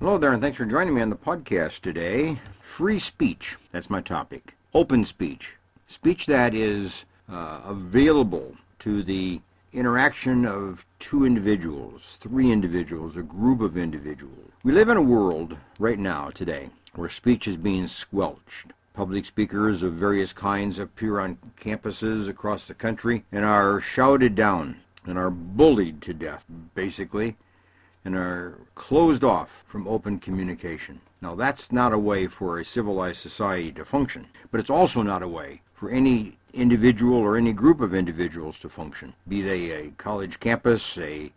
Hello there, and thanks for joining me on the podcast today. Free speech, that's my topic. Open speech, speech that is uh, available to the interaction of two individuals, three individuals, a group of individuals. We live in a world right now, today, where speech is being squelched. Public speakers of various kinds appear on campuses across the country and are shouted down and are bullied to death, basically, and are closed off from open communication. Now, that's not a way for a civilized society to function, but it's also not a way for any individual or any group of individuals to function, be they a college campus, a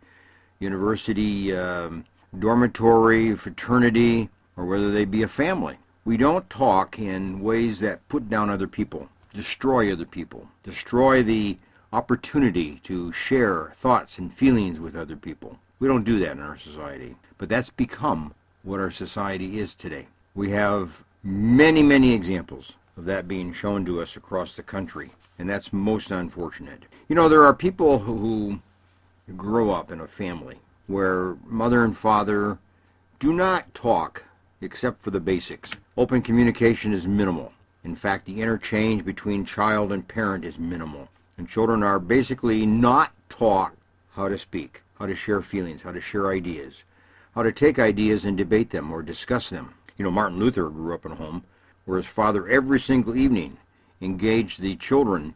university um, dormitory, fraternity, or whether they be a family. We don't talk in ways that put down other people, destroy other people, destroy the opportunity to share thoughts and feelings with other people. We don't do that in our society. But that's become what our society is today. We have many, many examples of that being shown to us across the country, and that's most unfortunate. You know, there are people who grow up in a family where mother and father do not talk except for the basics. Open communication is minimal. In fact, the interchange between child and parent is minimal. And children are basically not taught how to speak how to share feelings, how to share ideas, how to take ideas and debate them or discuss them. You know, Martin Luther grew up in a home where his father every single evening engaged the children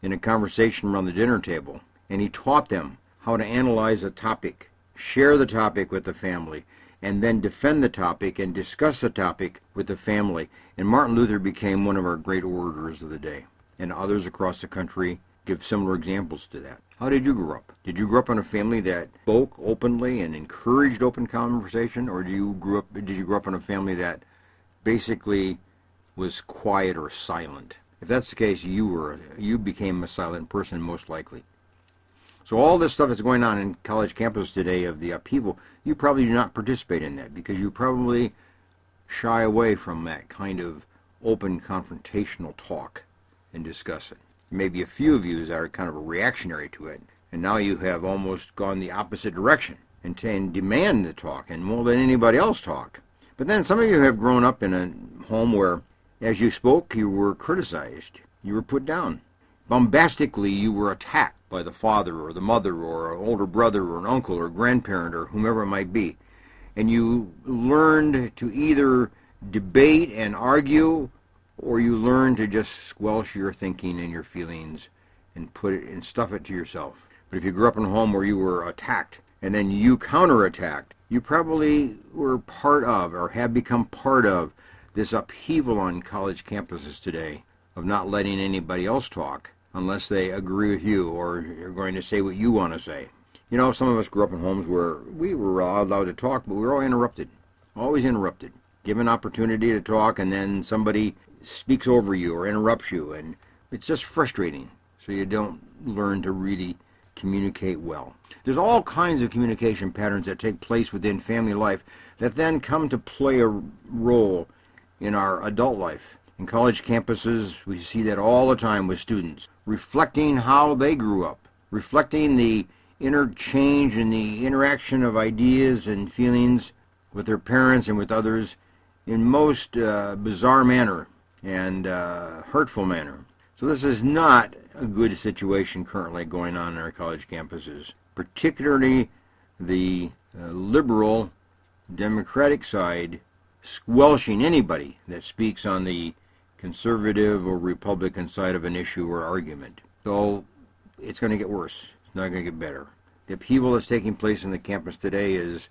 in a conversation around the dinner table, and he taught them how to analyze a topic, share the topic with the family, and then defend the topic and discuss the topic with the family. And Martin Luther became one of our great orators of the day. And others across the country give similar examples to that. How did you grow up? Did you grow up in a family that spoke openly and encouraged open conversation, or do you grew up? Did you grow up in a family that basically was quiet or silent? If that's the case, you were you became a silent person most likely. So all this stuff that's going on in college campuses today of the upheaval, you probably do not participate in that because you probably shy away from that kind of open confrontational talk and discuss it maybe a few of you are kind of reactionary to it, and now you have almost gone the opposite direction and, and demand to talk and won't let anybody else talk. But then some of you have grown up in a home where, as you spoke, you were criticized, you were put down. Bombastically, you were attacked by the father or the mother or an older brother or an uncle or grandparent or whomever it might be. And you learned to either debate and argue or you learn to just squelch your thinking and your feelings and put it and stuff it to yourself. But if you grew up in a home where you were attacked and then you counterattacked, you probably were part of or have become part of this upheaval on college campuses today of not letting anybody else talk unless they agree with you or you're going to say what you want to say. You know, some of us grew up in homes where we were allowed to talk, but we were all interrupted, always interrupted. Given opportunity to talk, and then somebody speaks over you or interrupts you, and it's just frustrating. So you don't learn to really communicate well. There's all kinds of communication patterns that take place within family life that then come to play a role in our adult life. In college campuses, we see that all the time with students, reflecting how they grew up, reflecting the interchange and the interaction of ideas and feelings with their parents and with others in most uh, bizarre manner and uh, hurtful manner. So this is not a good situation currently going on in our college campuses, particularly the uh, liberal Democratic side squelching anybody that speaks on the conservative or Republican side of an issue or argument. So it's going to get worse. It's not going to get better. The upheaval that's taking place in the campus today is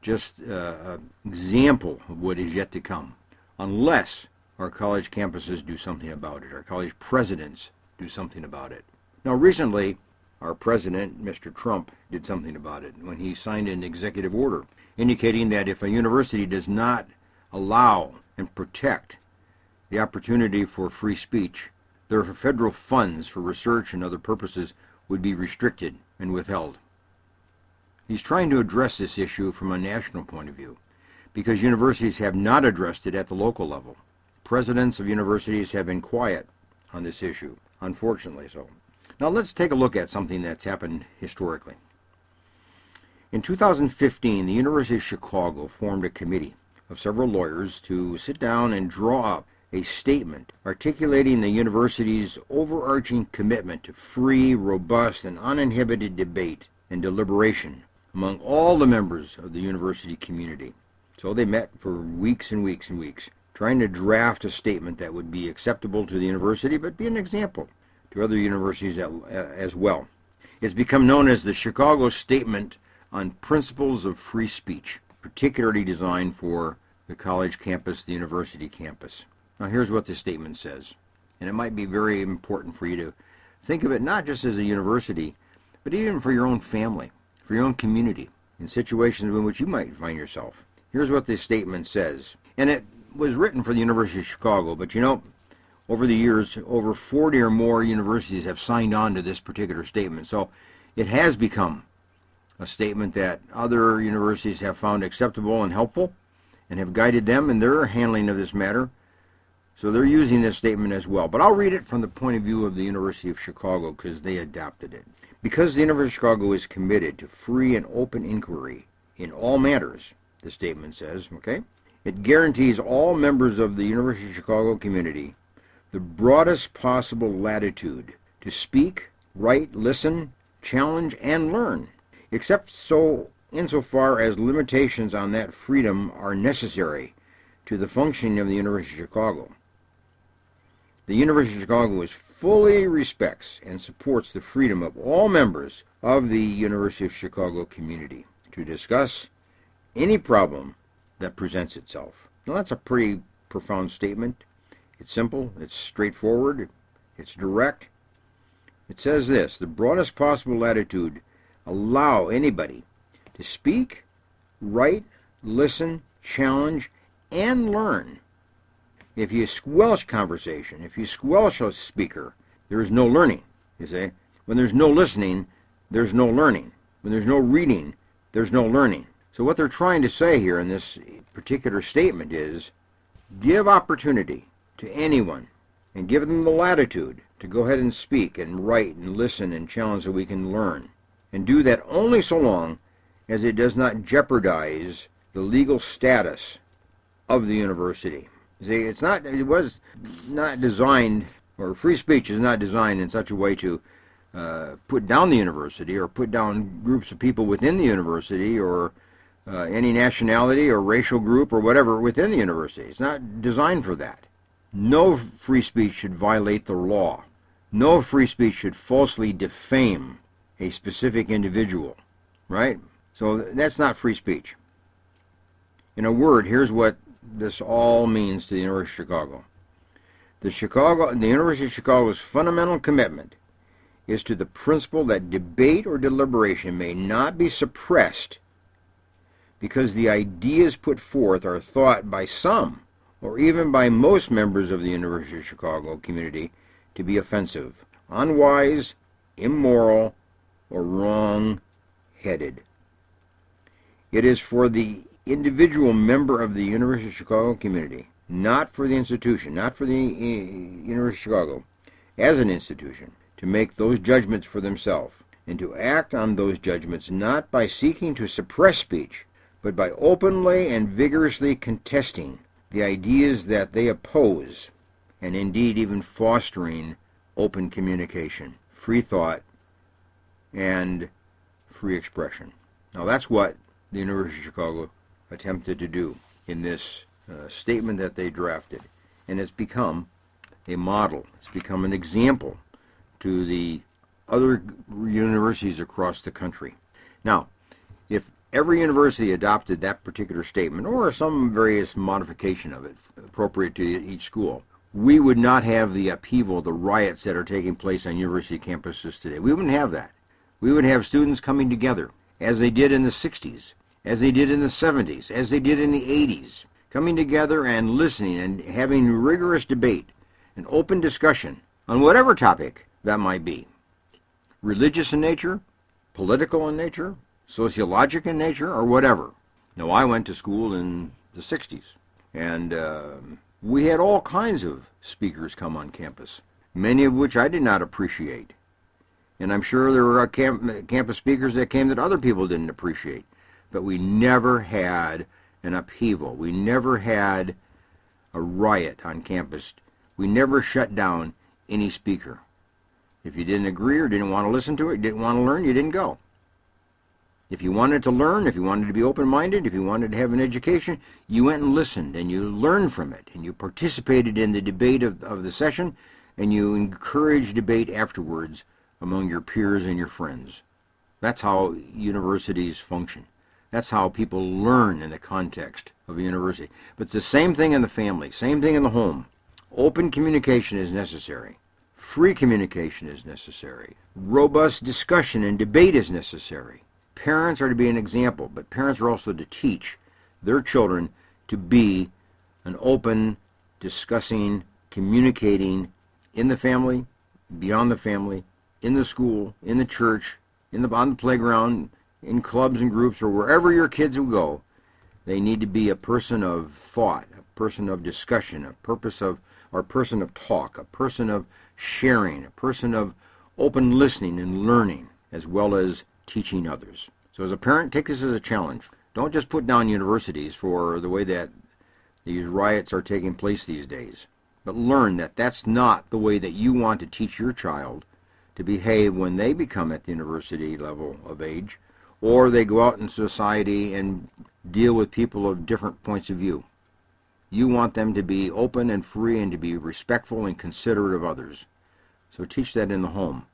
just uh, an example of what is yet to come. Unless our college campuses do something about it. Our college presidents do something about it. Now, recently, our president, Mr. Trump, did something about it when he signed an executive order indicating that if a university does not allow and protect the opportunity for free speech, their federal funds for research and other purposes would be restricted and withheld. He's trying to address this issue from a national point of view because universities have not addressed it at the local level. Presidents of universities have been quiet on this issue, unfortunately so. Now let's take a look at something that's happened historically. In 2015, the University of Chicago formed a committee of several lawyers to sit down and draw up a statement articulating the university's overarching commitment to free, robust, and uninhibited debate and deliberation among all the members of the university community. So they met for weeks and weeks and weeks, trying to draft a statement that would be acceptable to the university but be an example to other universities uh, as well. It's become known as the Chicago Statement on Principles of Free Speech, particularly designed for the college campus, the university campus. Now, here's what the statement says, and it might be very important for you to think of it not just as a university, but even for your own family, for your own community, in situations in which you might find yourself. Here's what this statement says, and it was written for the University of Chicago, but you know, over the years, over 40 or more universities have signed on to this particular statement. So it has become a statement that other universities have found acceptable and helpful and have guided them in their handling of this matter. So they're using this statement as well. But I'll read it from the point of view of the University of Chicago because they adopted it. Because the University of Chicago is committed to free and open inquiry in all matters, the statement says, okay? It guarantees all members of the University of Chicago community the broadest possible latitude to speak, write, listen, challenge, and learn, except so insofar as limitations on that freedom are necessary to the functioning of the University of Chicago. The University of Chicago is fully respects and supports the freedom of all members of the University of Chicago community to discuss any problem that presents itself. Now, that's a pretty profound statement. It's simple, it's straightforward, it's direct. It says this the broadest possible latitude allow anybody to speak, write, listen, challenge, and learn. If you squelch conversation, if you squelch a speaker, there is no learning. You see? When there's no listening, there's no learning. When there's no reading, there's no learning. So what they're trying to say here in this particular statement is give opportunity to anyone and give them the latitude to go ahead and speak and write and listen and challenge so we can learn. And do that only so long as it does not jeopardize the legal status of the university. See, it's not it was not designed or free speech is not designed in such a way to uh, put down the university or put down groups of people within the university or uh, any nationality or racial group or whatever within the university. It's not designed for that. No free speech should violate the law. No free speech should falsely defame a specific individual, right? So that's not free speech. In a word, here's what this all means to the University of Chicago. The Chicago, the University of Chicago's fundamental commitment is to the principle that debate or deliberation may not be suppressed because the ideas put forth are thought by some, or even by most members of the University of Chicago community, to be offensive, unwise, immoral, or wrong headed. It is for the individual member of the University of Chicago community, not for the institution, not for the uh, University of Chicago, as an institution, to make those judgments for themselves, and to act on those judgments not by seeking to suppress speech, but by openly and vigorously contesting the ideas that they oppose, and indeed even fostering open communication, free thought, and free expression. Now that's what the University of Chicago attempted to do in this uh, statement that they drafted. And it's become a model, it's become an example to the other universities across the country. Now, if every university adopted that particular statement or some various modification of it appropriate to each school, we would not have the upheaval, the riots that are taking place on university campuses today. We wouldn't have that. We would have students coming together as they did in the 60s, as they did in the 70s, as they did in the 80s, coming together and listening and having rigorous debate and open discussion on whatever topic that might be religious in nature, political in nature, sociologic in nature, or whatever. Now, I went to school in the 60s, and uh, we had all kinds of speakers come on campus, many of which I did not appreciate. And I'm sure there were camp, campus speakers that came that other people didn't appreciate. But we never had an upheaval. We never had a riot on campus. We never shut down any speaker. If you didn't agree or didn't want to listen to it, didn't want to learn, you didn't go. If you wanted to learn, if you wanted to be open-minded, if you wanted to have an education, you went and listened and you learned from it and you participated in the debate of, of the session and you encouraged debate afterwards among your peers and your friends. That's how universities function. That's how people learn in the context of a university. But it's the same thing in the family, same thing in the home. Open communication is necessary. Free communication is necessary. Robust discussion and debate is necessary. Parents are to be an example, but parents are also to teach their children to be an open, discussing, communicating in the family, beyond the family, in the school, in the church, in the on the playground, in clubs and groups, or wherever your kids will go. They need to be a person of thought, a person of discussion, a purpose of or a person of talk, a person of sharing, a person of open listening and learning, as well as teaching others. So as a parent, take this as a challenge. Don't just put down universities for the way that these riots are taking place these days, but learn that that's not the way that you want to teach your child to behave when they become at the university level of age, or they go out in society and deal with people of different points of view. You want them to be open and free and to be respectful and considerate of others. So teach that in the home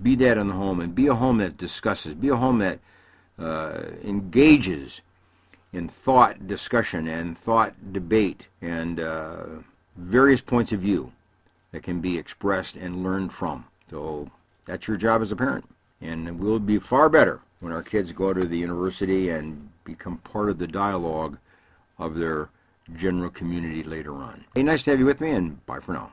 be that in the home and be a home that discusses, be a home that uh, engages in thought discussion and thought debate and uh, various points of view that can be expressed and learned from. So that's your job as a parent. And we'll be far better when our kids go to the university and become part of the dialogue of their general community later on. Hey, nice to have you with me, and bye for now.